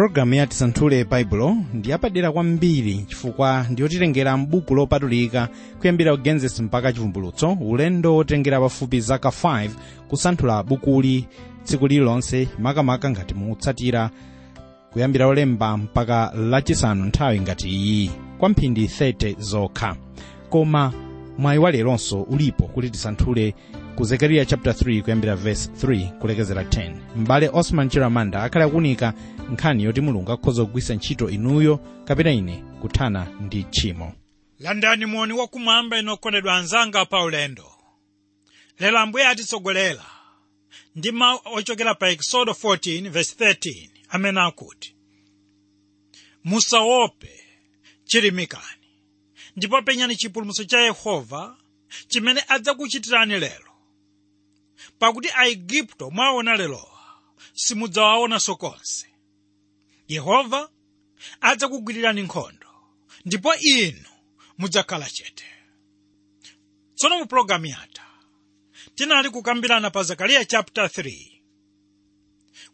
pulogalamu ya tisanthule baibulo ndi yapadera kwambiri chifukwa ndiyotitengera m'buku lopatulika kuyambira genesis mpaka chivumbulutso ulendo wotengera pafupi zaka 5 kusanthula bukuli tsiku lililonse makamaka ngati mutsatira kuyambira olemba mpaka lachisanu nthawi ngati iyi kwa mphindi 30 zokha. Koma mwayi waleronso ulipo kuti tisanthule ku zekariya chapter 3 kuyambira verse 3 kulekezera 10 m'bale osman chiramanda akhale akunika nkhani yoti mulungu akhoza kugwisa ntchito inuyo kapena ine kuthana ndi tchimo. Landani moni wakumwamba inokondedwa anzanga pa ulendo. Lero ambuye atitsogolera ndi mawu ochokera pa exodo 14 verse 13 amene akuti musaope chilimikani. Ndipo penyani chipulumutso cha yehova chimene adzakuchitirani lero. Pakuti aigupto mwaona lerowa simudzawaonanso konse yehova adzakugwirirani nkhondo ndipo inu mudzakhala chete. Tsono mu pologalamu yatha tinali kukambirana pa zakariya chapter 3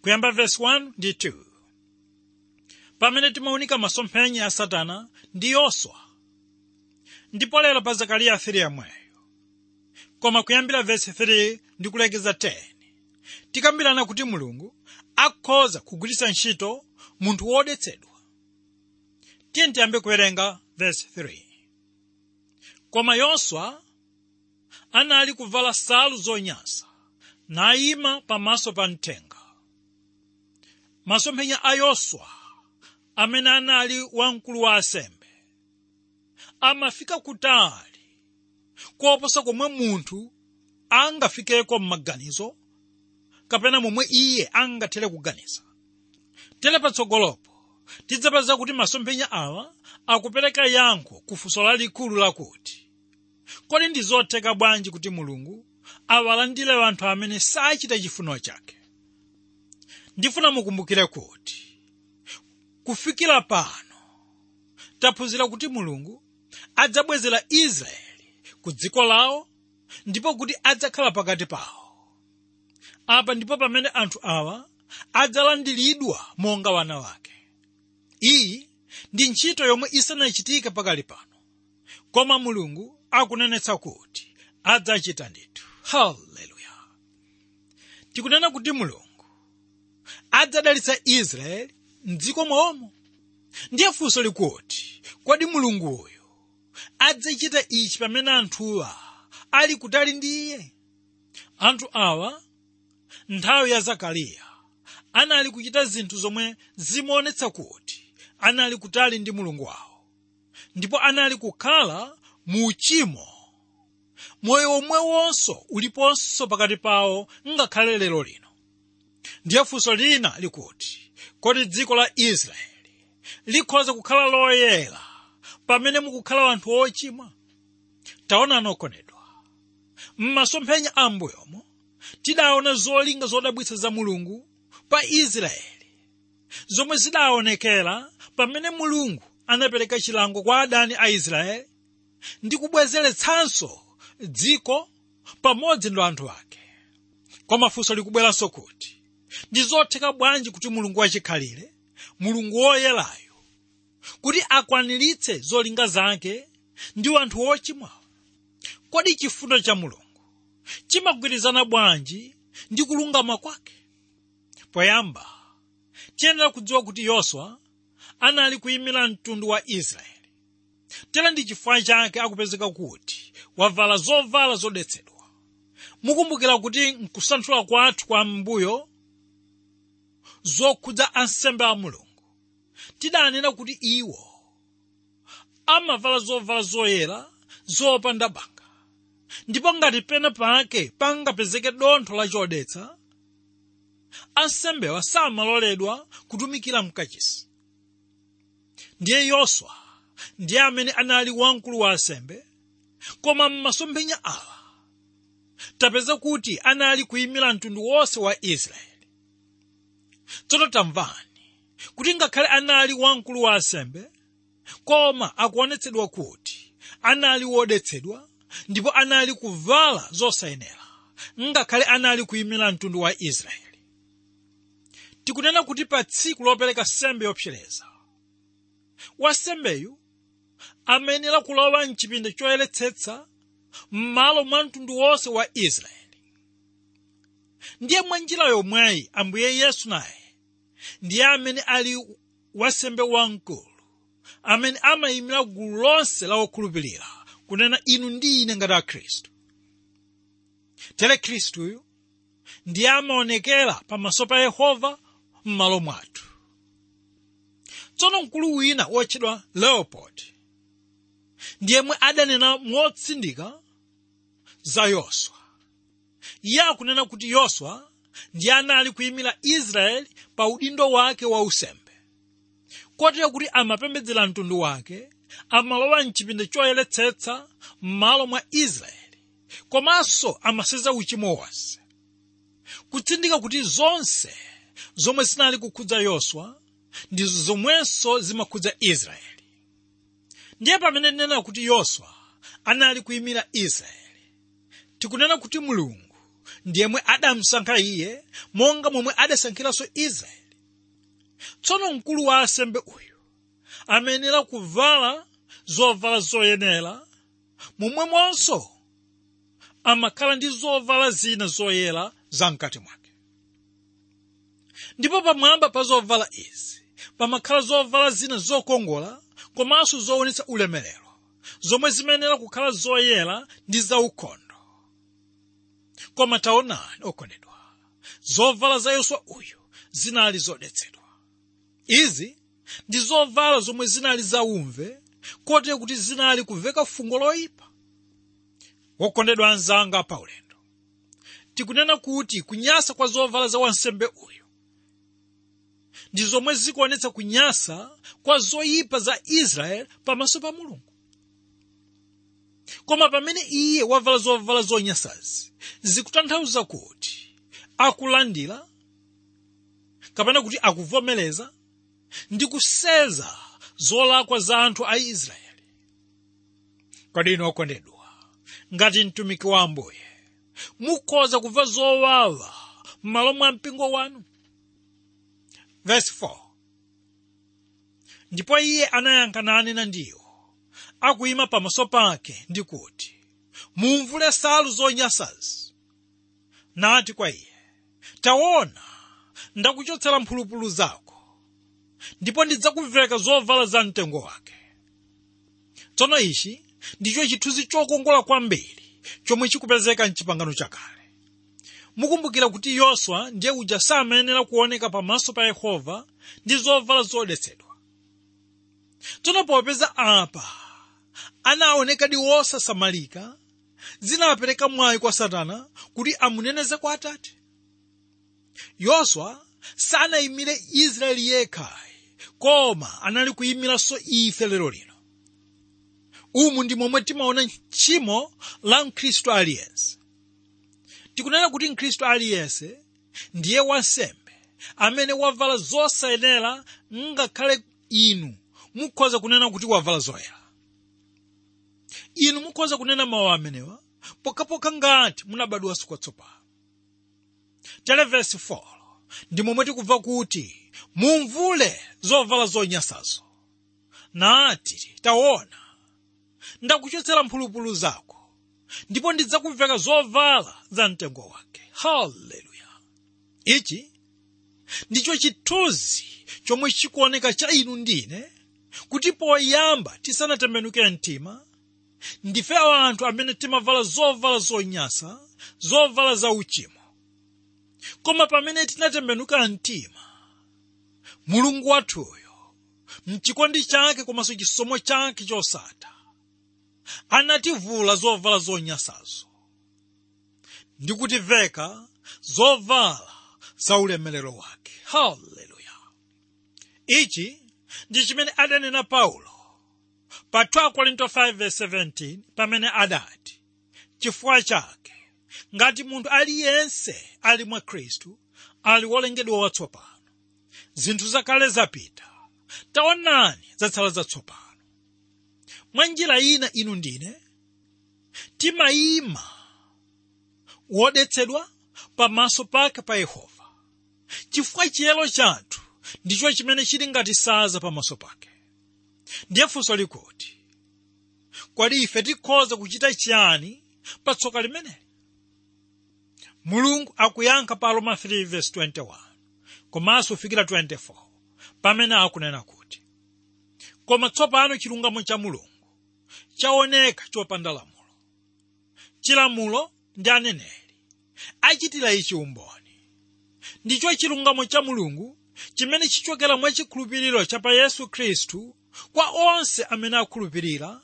kuyamba verse 1 ndi 2 pamene timaunika masomphenya a satana ndi yoswa ndipo lero pa zakariya 3 yomweyo koma kuyambira verse 3 ndi kulekeza 10 tikambirana kuti mulungu akhoza kugwiritsa ntchito munthu wodetsedwa. Tiye tiyambe kuwerenga verse 3 koma yoswa anali kuvala nsalu zonyansa nayima pamaso pa mthenga. Masomphenya a yoswa amene anali wamkulu wa asembe amafika kutali koposa komwe munthu angafikeko m'maganizo kapena momwe iye angathere kuganiza tere patsogolopo tidzapeza kuti masomphenya awa akupereka yankho ku funso lalikulu lakuti kodi ndi zotheka bwanji kuti mulungu awalandire anthu amene sachita chifuniro chake? Ndifuna mukumbukire kuti kufikira pano taphunzira kuti mulungu adzabwezera israeli ku dziko lawo ndipo kuti adzakhala pakati pawo. Apa ndipo pamene anthu awa adzalandiridwa monga wana wake. Iyi ndi ntchito yomwe isanachitike pakali pano. Koma mulungu akunenetsa kuti adzachita ndithu. Haleluya. Tikunena kuti mulungu adzadalitsa israeli mdziko momo. Ndiye funso likuti kodi mulunguyo adzachita ichi pamene anthuwa ali kutali ndi iye anthu awa nthawi ya zakariya anali kuchita zinthu zomwe zimaonetsa kuti anali kutali ndi mulungu wawo ndipo anali kukhala mu uchimo. Moyo omwe wonso uliponso pakati pawo ngakhale lero lino. Ndiye funso lina likuti kodi dziko la israeli likhoza kukhala loyera pamene mukukhala anthu ochimwa taonani okondedwa m'masomphenya ambuyomo tidaona zolinga zodabwitsa za mulungu pa israeli zomwe zidaonekera pamene mulungu anapereka chilango kwa adani a israeli ndi kubwezeretsanso dziko pamodzi ndi anthu ake. Koma funso likubweranso kuti ndi zotheka bwanji kuti mulungu wachikhalire mulungu woyerayo kuti akwaniritse zolinga zake ndi anthu ochimwawo kodi chifundo cha mulungu chimagwirizana bwanji ndi kulungama kwake poyamba tiyenera kudziwa kuti yoswa anali kuyimira mtundu wa israeli. Tere ndi chifukwa chake akupezeka kuti wavala zovala zodetsedwa. Mukumbukira kuti mkusanthula kwathu kwa mbuyo zokhudza ansembe a mulungu. Tidanena kuti iwo amavala zovala zoyera zopanda banga ndipo ngati pena pake pangapezeke dontho la chodetsa ansembewa samaloledwa kutumikira mkachisi. Ndiye yoswa. Ndiye amene anali wamkulu wa ansembe. Koma m'masomphenya awa. Tapeza kuti anali kuyimira mtundu wonse wa israeli. Tsono tamvani. Kuti ngakhale anali wamkulu wa ansembe koma akuonetsedwa kuti anali wodetsedwa ndipo anali kuvala zosayenera. Ngakhale anali kuyimira mtundu wa israeli tikunena kuti pa tsiku lopereka sembe yopsereza. Wansembeyu amayenera kulowa mchipinda choyeretsetsa m'malo mwa mtundu wonse wa israeli. Ndiye mwa njira yomweyi ambuye yesu naye ndiye amene ali wansembe wamkulu amene amayimira gulu lonse la okhulupirira kunena inu ndi ine ngati akhristu tere khristuyu ndiye amaonekera pamaso pa yehova m'malo mwathu. Tsono mkulu wina wotchedwa leopold ndiyemwe adanena motsindika za yoswa. Iye akunena kuti yoswa ndiye anali kuyimira israeli pa udindo wake wa usembe. Kotero kuti amapembedzera mtundu wake amalowa mchipinda choyeretsetsa m'malo mwa israeli komanso amaseza uchimo wonse kutsindika kuti zonse zomwe zinali kukhudza yoswa ndizo zomwenso zimakhudza israeli. Ndiye pamene tinena kuti yoswa anali kuyimira israeli. Tikunena kuti mulungu ndiyemwe adamusankha iye monga momwe adasankhiranso israeli. Tsono mkulu wa asembe uyu amayenera kuvala zovala zoyenera momwemonso amakhala ndi zovala zina zoyera zamkati mwake ndipo pamwamba pa zovala izi pamakhala zovala zina zokongola komanso zoonetsa ulemerero zomwe zimayenera kukhala zoyera ndi zaukhondo koma taonani okondedwa zovala za yoswa uyu zinali zodetsedwa. Izi ndi zovala zomwe zinali zaumve kotero kuti zinali kuveka fungo loyipa. Wokondedwa anzanga paulendo tikunena kuti kunyasa kwa zovala za wansembe uyu ndi zomwe zikuonetsa kunyasa kwa zoyipa za israeli pamaso pa mulungu. Koma pamene iye wavala zovala zonyasazi zikutanthauza kuti akulandira kapena kuti akuvomereza ndi kuseza zolakwa za anthu a israeli. Kodi inu okondedwa ngati mtumiki wa ambuye mukhoza kubva zowawa m'malo mwa mpingo wanu verse 4 ndipo iye anayankha nanena ndiwo? Akuyima pamaso pake ndi kuti mumvule nsalu zonyansazi nati kwa iye taona ndakuchotsera mphulupulu zako ndipo ndidzakuveka zovala za mtengo wake. Tsono ichi ndicho chithunzi chokongola kwambiri chomwe chikupezeka mchipangano chakale mukumbukira kuti yoswa ndiye uja samayenera kuoneka pamaso pa yehova ndi zovala zodetsedwa tsono popeza apa anaonekadi wosasamalika zinapereka mwayi kwa satana kuti amuneneze kwa atate. Yoswa sanayimire israeli yekhayi koma anali kuyimiranso ife lero lino. Umu ndi momwe timaona tchimo la mkhristu aliyense tikunena kuti mkhristu aliyense ndiye wansembe amene wavala zosayenera ngakhale inu mukhoza kunena kuti wavala zoyera. Inu mukhoza kunena mawu amenewa pokhapokha ngati munabadwanso kwatsopano tere vesi 4 ndi momwe kuti mumvule zovala zonyansazo nati taona ndakuchotsera mphulupulu zako ndipo ndidzakuveka zovala za mtengo wake. Haleluya ichi ndicho chithunzi chomwe chikuoneka cha inu ndine kuti poyamba tisanatembenuke mtima ndife anthu amene timavala zovala zonyasa zovala za uchimo. Koma pamene tinatembenuka mtima mulungu wathuyo mchikondi chake komanso chisomo chake chosatha anativula zovala zonyasazo ndi kutiveka zovala za ulemerero wake. Haleluya ichi ndi chimene adanena paulo pa 2 korinto 5:17 pamene adati chifukwa chake ngati munthu aliyense ali mwa khristu ali wolengedwa watsopano. Zinthu zakale zapita. Taonani zatsala zatsopano mwa njira ina inu ndine. Timayima wodetsedwa pamaso pake pa yehova. Chifukwa chiyero chathu ndicho chimene chili ngati saza pamaso pake. Ndiye funso likuti kodi ife tikhoza kuchita chiyani pa tsoka limeneli mulungu akuyankha pa roma 3:21 komanso kufikira 24 pamene akunena kuti koma tsopano chilungamo cha mulungu chaoneka chopanda lamulo chilamulo ndi aneneri achitira ichi umboni. Ndicho chilungamo cha mulungu chimene chichokera mwa chikhulupiriro cha yesu khristu kwa onse amene akhulupirira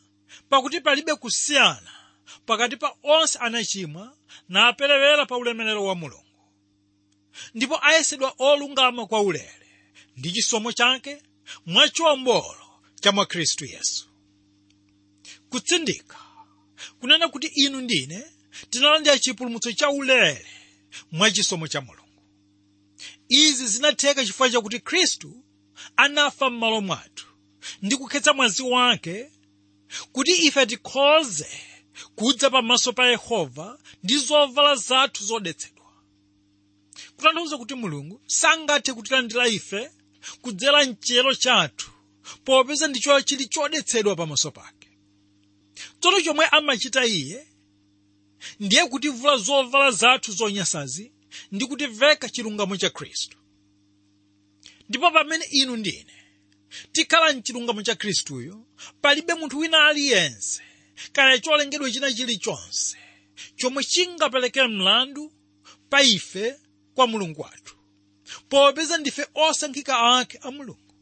pakuti palibe kusiyana pakati pa onse anachimwa naperewera pa ulemerero wa mulungu. Ndipo ayesedwa olungama kwa ulere ndi chisomo chake mwachiwombolo cha mwa khristu yesu kutsindika. Kunena kuti inu ndine tinalandira chipulumutso cha ulere mwa chisomo cha mulungu. Izi zinatheka chifukwa chakuti khristu anafa m'malo mwathu ndi kukhetsa mwazi wake kuti ife tikhoze kudza pamaso pa yehova ndi zovala zathu zodetsedwa. Kutanthauza kuti mulungu sangathe kutilandira ife kudzera mchiyero chathu popeza ndicho chili chodetsedwa pamaso pake tsono chomwe amachita iye ndiye kutivula zovala zathu zonyansazi ndi kutiveka chilungamo cha khristu ndipo pamene inu ndine tikhala mchilungamo cha khristuyo palibe munthu wina aliyense kaya cholengedwa china chilichonse chomwe chingapereke mlandu pa ife kwa mulungu wathu. Popeza ndife osankhika ake a mulungu.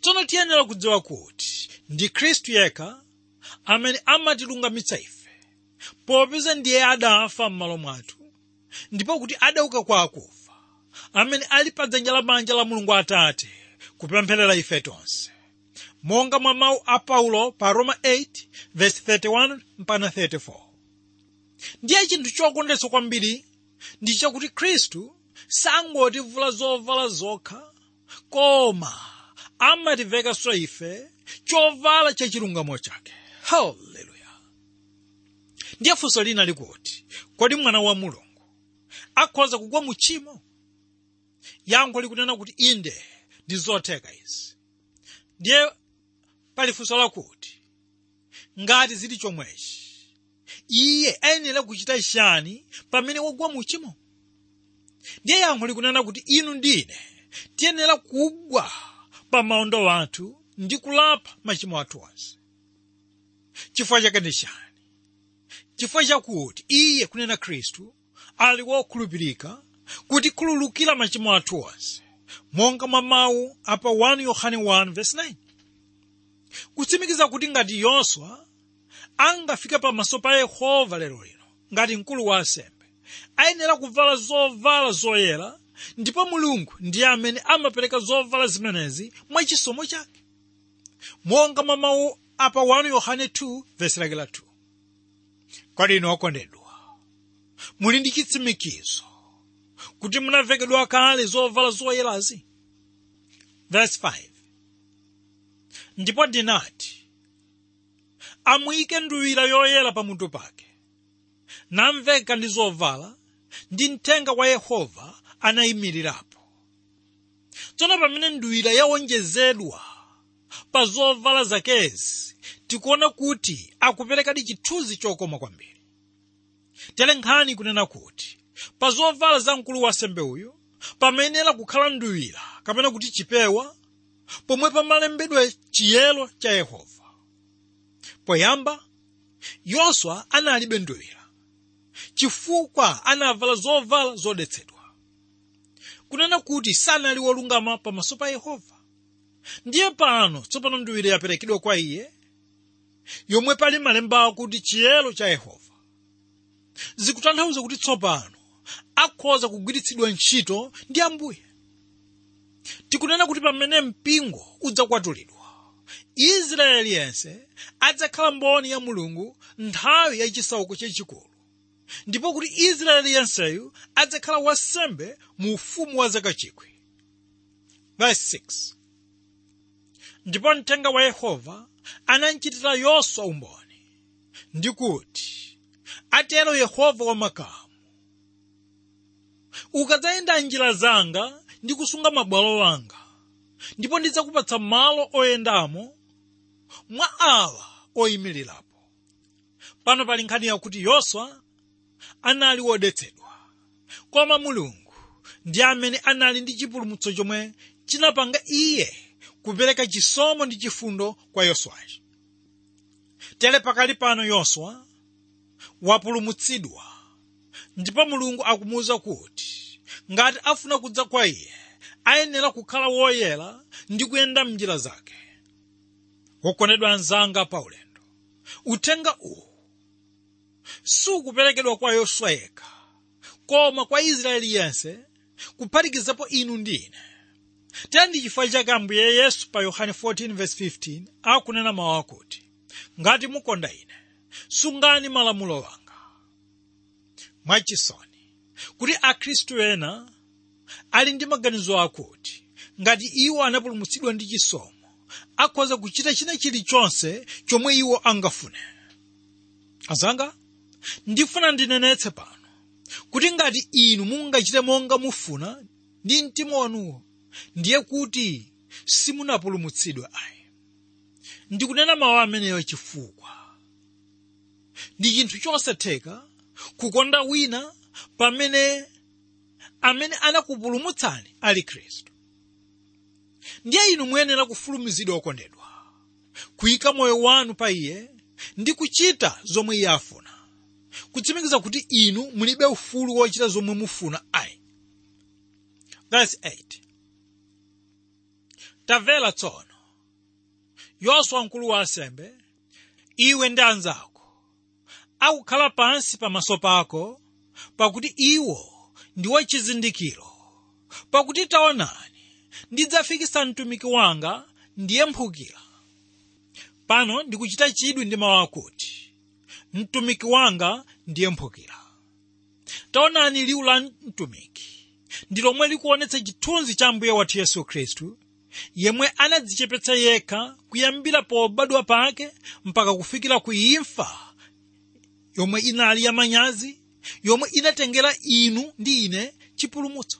Tsono tiyenera kudziwa kuti ndi khristu yekha amene amatilungamitsa ife. Popeza ndiye adafa m'malo mwathu ndipo kuti adauka kwa akufa amene ali pa dzanja lamanja la mulungu atate kupempherera ife tonse. Monga mwa mawu a paulo pa roma 8:31 mpana 34 ndiye chinthu chokondetsa kwambiri ndi chakuti khristu sangotivula zovala zokha koma amativekanso ife chovala chachilungamo chake haleluya ndiye funso lina likuti kodi mwana wa mulungu akhoza kugwa mu tchimo? Yankho likunena kuti inde ndi zotheka izi. Ndiye pali funso lakuti ngati zili chomwechi iye ayenera kuchita chani pamene wagwa mu tchimo? Ndiye yankho likunena kuti inu ndine tiyenera kugwa pa maondo athu ndi kulapa machimo athu onse chifukwa chake ndi chifukwa chakuti iye kunena khristu ali wokhulupirika kuti khululukira machimo athu onse monga mwa mawu apa 1 yohane 1 verse 9 kutsimikiza kuti ngati yoswa angafike pamaso pa yehova lero lino ngati mkulu wa asembe ayenera kuvala zovala zoyera ndipo mulungu ndiye amene amapereka zovala zimenezi mwa chisomo chake. Monga mwa mawu apa 1 yohane 2 verse lake la 2 kodi inu okondedwa muli ndi chitsimikizo kuti munavekedwa kale zovala zoyerazi verse 5 ndipo ndinati amuyike nduwira yoyera pamutu pake. Namveka ndi zovala ndi mthenga wa yehova anayimirirapo. Tsono pamene nduwira yawonjezedwa pa zovala zakezi tikuona kuti akuperekadi chithunzi chokoma kwambiri. Tere nkhani kunena kuti pa zovala za mkulu wa sembe uyu pamayenera kukhala nduwira kapena kuti chipewa pomwe pamalembedwa chiyero cha yehova. Poyamba yoswa analibe nduwira chifukwa anavala zovala zodetsedwa. Kunena kuti sanali wolungama pamaso pa yehova ndiye pano tsopano nduwira yaperekedwa kwa iye. Yomwe pali malemba akuti chiyero cha yehova. Zikutanthauza kuti tsopano akhoza kugwiritsidwa ntchito ndi ambuye. Tikunena kuti pamene mpingo udzakwatulidwa israeli yense adzakhala mboni ya mulungu nthawi yachisautso chachikulu ndipo kuti israeli yenseyu adzakhala wasembe mu ufumu wa zaka chikwi. Verse 6 ndipo mthenga wa yehova anamchitira yoswa umboni. Ndikuti atero yehova wamakamu ukadzayenda njira zanga ndi kusunga mabwalo anga ndipo ndidzakupatsa malo oyendamo mwa awa oyimirirapo. Pano pali nkhani yakuti yoswa anali wodetsedwa. Koma mulungu ndi amene anali ndi chipulumutso chomwe chinapanga iye kupereka chisomo ndi chifundo kwa yoswayi tere pakali pano yoswa wapulumutsidwa ndipo mulungu akumuwuza kuti ngati afuna kudza kwa iye ayenera kukhala woyera ndi kuyenda mnjira zake. Wokonedwa anzanga pa ulendo. Uthenga uwu sukuperekedwa kwa yoswa yekha koma kwa israeli yense kuphatikizapo inu ndi ine tere ndi chifukwa chake ambuye yesu pa yohane 14:15 akunena mawu akuti ngati mukonda ine sungani malamulo wanga. Mwachisoni kuti akhristu ena ali ndi maganizo akuti ngati iwo anapulumutsidwa ndi chisomo akhoza kuchita china chilichonse chomwe iwo angafune. Azanga ndifuna ndinenetse pano kuti ngati inu mungachite monga mufuna ndi mtima wanuwo ndiye kuti simunapulumutsidwe ayi. Ndikunena mawu ameneyo chifukwa. Ndi chinthu chosatheka kukonda wina pamene amene anakupulumutsani ali khristu. Ndiye inu muyenera kufulumizidwa okondedwa kuyika moyo wanu pa iye ndi kuchita zomwe iye afuna kutsimikiza kuti inu mulibe ufulu wochita zomwe mufuna ayi. Verse 8 tamvera tsono. Yoswa mkulu wa asembe iwe ndi anzako akukhala pansi pamaso pako pakuti iwo ndiwo chizindikiro pakuti taonani ndidzafikisa mtumiki wanga ndiye mphukira. Pano ndikuchita chidwi ndi mawu akuti mtumiki wanga ndiye mphukira. Taonani liwu la mtumiki. Ndi lomwe likuonetsa chithunzi cha mbuye wathu yesu khristu yemwe anadzichepetsa yekha kuyambira pobadwa pake mpaka kufikira ku imfa. Yomwe inali yamanyazi yomwe inatengera inu ndi ine chipulumutso.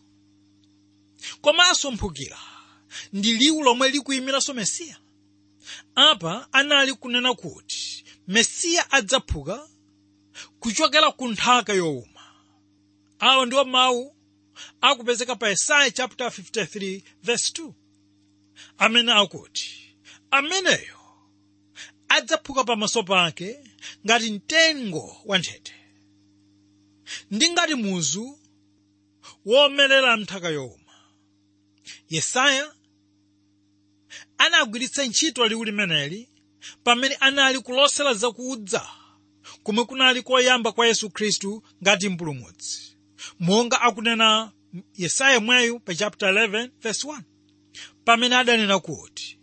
Komanso mphukira ndi liwu lomwe likuyimiranso mesiya. Apa anali kunena kuti mesiya adzaphuka kuchokera ku nthaka yowuma. Awa ndiwo mawu akupezeka pa yesaya chapter 53 verse 2 amene akuti ameneyo adzaphuka pamaso pake ngati mtengo wa nthete ndi ngati muzu womelera mnthaka yowuma yesaya anagwiritsa ntchito liwu limeneli pamene anali kulosera zakudza kumwe kunali koyamba kwa yesu khristu ngati mpulumutsi monga akunena yesaya mweyu pa chapter 11 verse 1 pamene adanena kuti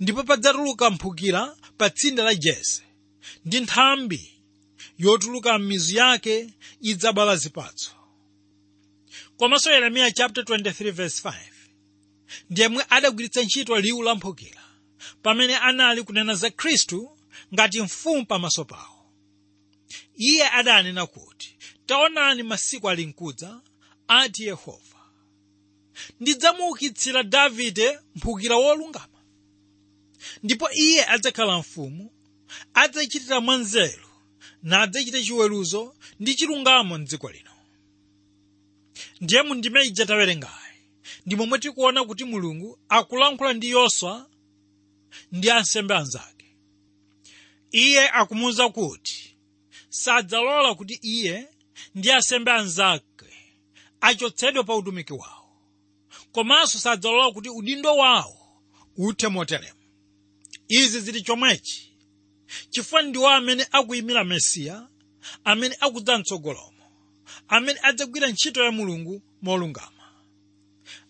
ndipo padzatuluka mphukira pa tsinda la jese ndi nthambi yotuluka m'mizu yake idzabala zipatso. Komanso yeremiya chapter 23 verse 5 ndiyemwe adagwiritsa ntchito liwu la mphukira pamene anali kunena za khristu ngati mfumu pamaso pawo. Iye adanena kuti taonani masiku ali mkudza ati yehova ndidzamuukitsira davide mphukira wolungama. Ndipo iye adzakhala mfumu adzachitira mwanzeru nadzachita chiweruzo ndi chilungamo mdziko lino. Ndiye mundime ija tawerengayi. Ndi momwe tikuona kuti mulungu akulankhula ndi yoswa ndi ansembe anzake. Iye akumuwuza kuti sadzalola kuti iye ndi ansembe anzake achotsedwe pa utumiki wawo komanso sadzalola kuti udindo wawo uthe motere. Izi zili chomwechi chifukwa ndiwo amene akuyimira mesiya amene akudza mtsogolomo amene adzagwira ntchito ya mulungu molungama.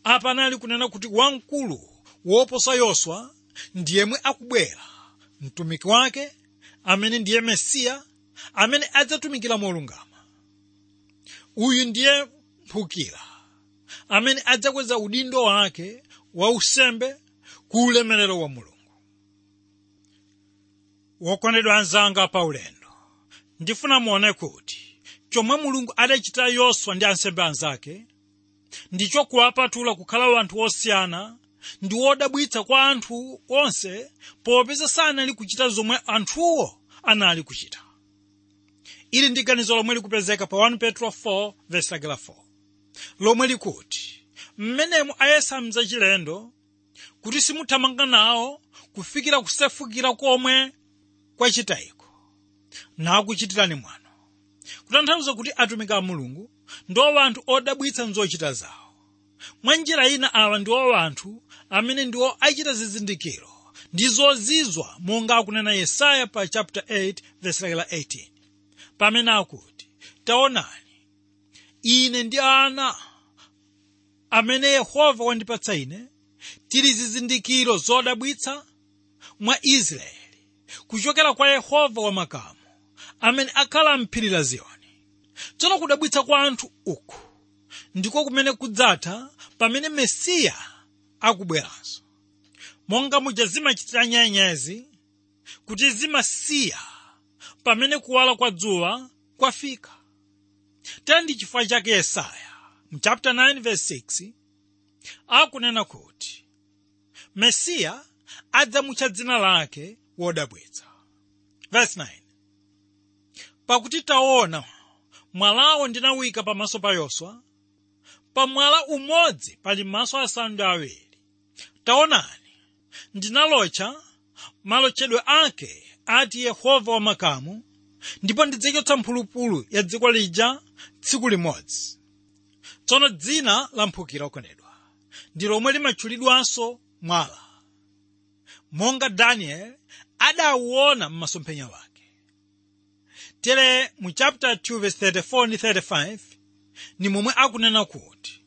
Apa anali kunena kuti wamkulu woposa yoswa ndiyemwe akubwera mtumiki wake amene ndiye mesiya amene adzatumikira molungama. Uyu ndiye mphukira amene adzakweza udindo wake wa usembe ku ulemerero wa mulungu. Wokondedwa anzanga pa ulendo. Ndifuna muone kuti chomwe mulungu adachita yoswa ndi ansembe anzake ndicho kuwapatula kukhala anthu osiyana ndi wodabwitsa kwa anthu onse popeza sanali kuchita zomwe anthuwo anali kuchita. Ili ndi ganizo lomwe likupezeka pa 1 petro 4 verse 4 lomwe likuti mmenemu ayesa mzachilendo kuti simuthamanga nawo kufikira kusefukira komwe kwachitayiko nakuchitirani mwano. Kutanthauza kuti atumiki a mulungu ndiwo anthu odabwitsa mzochita zawo. Mwa njira ina awa ndiwo anthu amene ndiwo achita zizindikiro ndi zozizwa monga akunena yesaya pa chapter 8 verse lake la 18 pamene akuti taonani ine ndi ana amene yehova wandipatsa ine tili zizindikiro zodabwitsa mwa israeli. Kuchokera kwa yehova wamakamu amene akhala mphiri la ziyoni. Tsono kudabwitsa kwa anthu uku ndiko kumene kudzatha pamene mesiya akubweranso. Monga muja zimachitira nyenyezi kuti zimasiya pamene kuwala kwa dzuwa kwafika tera ndi chifukwa chake yesaya mu chapter 9 verse 6 akunena kuti mesiya adzamutcha dzina lake wodabwitsa. Verse 9 pakuti taona mwalawo ndinawika pamaso pa yoswa pa mwala umodzi pali maso asanu ndi awiri taonani ndinalotcha malotchedwe ake ati yehova wamakamu ndipo ndidzachotsa mphulupulu ya dziko lija tsiku limodzi. Tsono dzina la mphukira okondedwa ndi lomwe limatchulidwanso mwala. Monga daniel adawuona m'masomphenya wake. Tere mu chapter 2 verse 34 ndi 35 ni momwe akunena kuti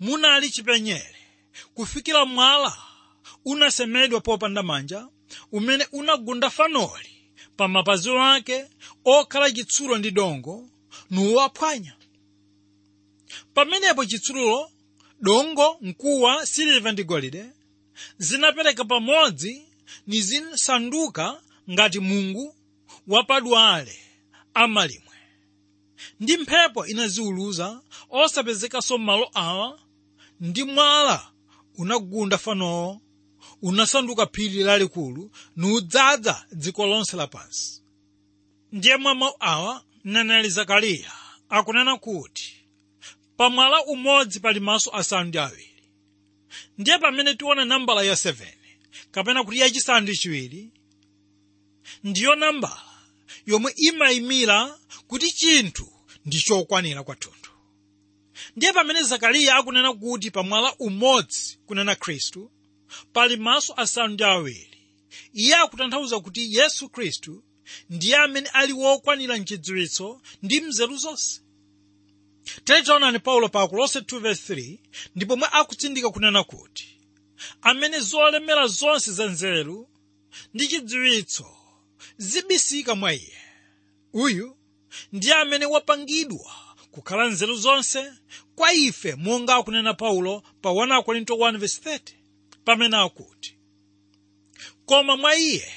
munali chipenyere kufikira mwala unasemedwa popanda manja umene unagunda fanoli pa mapazi ake okhala chitsulo ndi dongo nuwaphwanya pamenepo chitsulo dongo mkuwa siliva ndi golide zinapereka pamodzi ni zinasanduka ngati mungu wapadwale amalimwe ndi mphepo inaziwuluza osapezekanso m'malo awa ndi mwala unagunda fanowo unasanduka phiri lalikulu nudzaza dziko lonse lapansi. Ndiye mwa mawu awa mneneri zakariya akunena kuti pa mwala umodzi pali maso asanu ndi awiri. Ndiye pamene tiona nambala ya 7 kapena kuti yachisanu ndi chiwiri? Ndiyo nambala yomwe imayimira kuti chinthu ndi chokwanira kwathunthu ndiye pamene zakariya akunena kuti pa mwala umodzi kunena khristu pali maso asanu ndi awiri iye akutanthauza kuti yesu khristu ndiye amene ali wokwanira mchidziwitso ndi mzeru zonse. Tere taonani paulo pa akolose 2:3 ndipo mwe akutsindika kunena kuti amene zolemera zonse za nzeru ndi chidziwitso zibisika mwa iye. Uyu ndiye amene wapangidwa kukhala nzeru zonse kwa ife monga akunena paulo pa 1 korinto 1:30 pamene akuti koma mwa iye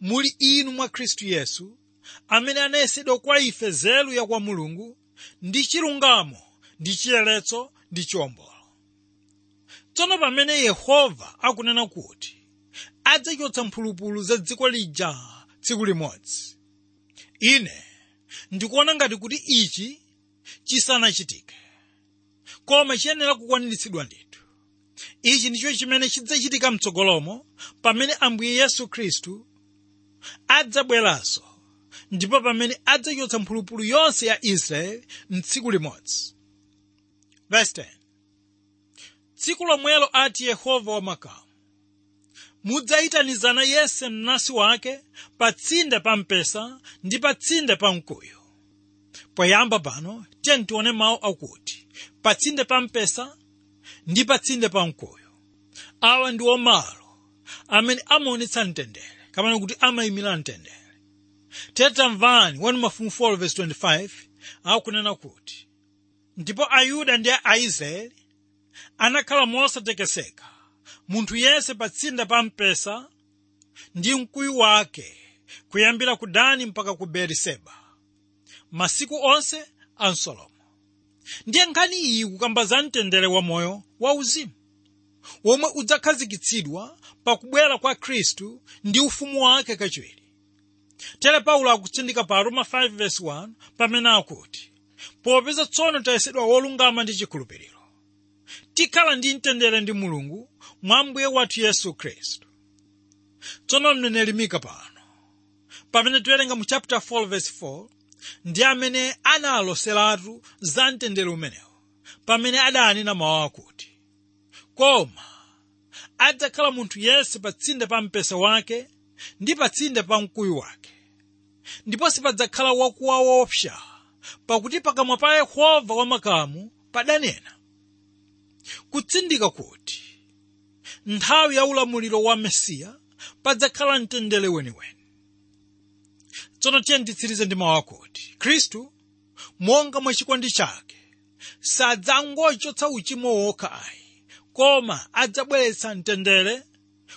muli inu mwa khristu yesu amene anayesedwa kwa ife nzeru ya kwa mulungu ndi chilungamo ndi chiyeretso ndi chiwombolo tsono pamene yehova akunena kuti adzachotsa mphulupulu za dziko lija tsiku limodzi ine ndikuona ngati kuti ichi chisanachitike koma chiyenera kukwaniritsidwa ndithu. Ichi ndicho chimene chidzachitika mtsogolomo pamene ambuye yesu khristu adzabweranso ndipo pamene adzachotsa mphulupulu yonse ya israeli mtsiku limodzi. Tsiku lomwelo ati yehova wamakamu mudzayitanizana yese mnansi wake pa tsinde pa mpesa ndi pa tsinde pa mkuyu. Poyamba pano tiye mawu akuti pa tsinde pa mpesa ndi pa tsinde pa mkuyu. Awa ndi omalo amene amaonetsa mtendere kapena kuti amayimira mtendere tetamvani 1 mafumu 4 verse 25 akunena kuti. Ndipo ayuda ndi aisraeli anakhala mosatekeseka munthu yense pa tsinda pa mpesa ndi mkuyu wake kuyambira ku dani mpaka ku beeriseba. Masiku onse a msolomo ndiye nkhani iyi kukamba za mtendere wa moyo wauzimu womwe udzakhazikitsidwa pakubwera kwa khristu ndi ufumu wake kachiwiri tere paulo akutsindika pa roma 5:1 pamene akuti popeza tsono tayesedwa wolungama ndi chikhulupiriro tikhala ndi mtendere ndi mulungu mwa mbuye wathu yesu khristu. Tsono mneneri mika pano pamene tiwerenga mu chapter 4:4 ndi amene analoseratu za mtendere umenewo pamene adanena mawu akuti koma adzakhala munthu yense pa tsinde pa mpesa wake ndi pa tsinde pa mkuyu wake. Ndipo sipadzakhala wakuwa woopsa pakuti pakamwa pa yehova wamakamu padanena kutsindika kuti nthawi ya ulamuliro wa mesiya padzakhala mtendere weniweni tsono tiye nditsirize ndi mawu akuti khristu monga mwa chikondi chake sadzangochotsa uchimo wokha ayi koma adzabweretsa mtendere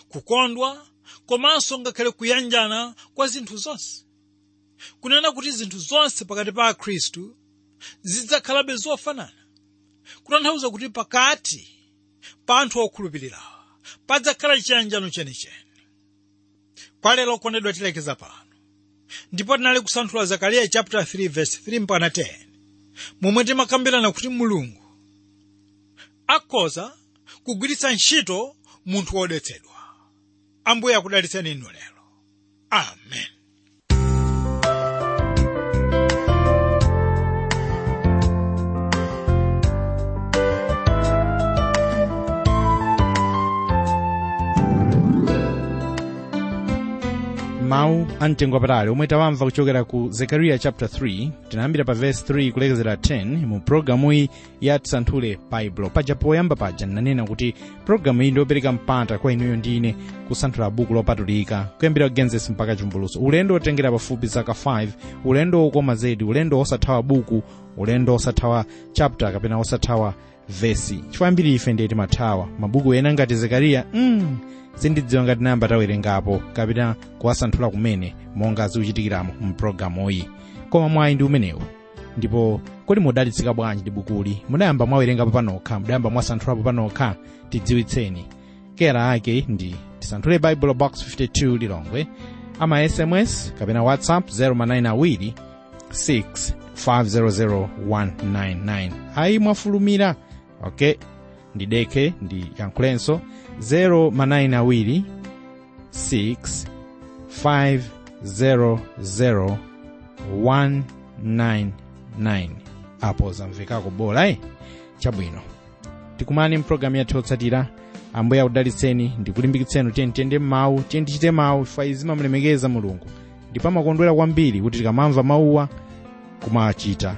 kukondwa komanso ngakhale kuyanjana kwa zinthu zonse. Kunena kuti zinthu zonse pakati pa akhristu zidzakhalabe zofanana. Kutanthauza kuti pakati pa anthu okhulupirirawa padzakhala chiyanjano chenicheni kwa lero kondedwa tilekeza pano. Ndipo tinali kusanthula zakariya chapter 3 verse 3 mpaka 10 momwe timakambirana kuti mulungu akhoza kugwiritsa ntchito munthu wodetsedwa ambuye akudalitseni inu lero. Amen mawu amtengo wapatali omwe tawamva kuchokera ku zekariya chapter 3 tinayambira pa verse 3 kulekezera 10 mu programu iyi ya tisanthule baibulo paja poyamba paja nanena kuti programu iyi ndiopereka mpata kwa inuyo ndi ine kusanthula buku lopatulika. Kuyambira genesis mpaka chumbuluso ulendo wotengera pafupi zaka 5 ulendo wokoma zedi ulendo wosathawa buku ulendo wosathawa chapter kapena wosathawa vesi chifukwa ambiri ife ndiye timathawa mabuku ena ngati zekariya mm, zindidziwa ngati nayamba tawerengapo kapena kuwasanthula kumene monga zikuchitikiramo mpulogalamuyi koma mwayi ndi umenewu. Ndipo kodi mudalitsika bwanji ndi bukuli? Munayamba mwawerengapo panokha mudayamba mwasanthulapo panokha tidziwitseni. Kera ake ndi tisanthule bible box 52 lilongwe. Ama sms kapena whatsapp 0manawiri 6500199 ayi mwafulumira. Ok ndideke ndi yankhulenso 082 6500 199 apoza mvekako bola e chabwino tikumani mpulogalamu yathu yotsatira ambuye akudalitseni ndikulimbikitseni tiye tiyende mawu tiye mawu ifa izi zimamulemekeza mulungu. Ndi pamakondwera kwambiri kuti tikamamva mawuwa kumawachita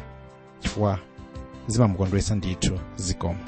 chifukwa zimamukondwesa ndithu zikoma.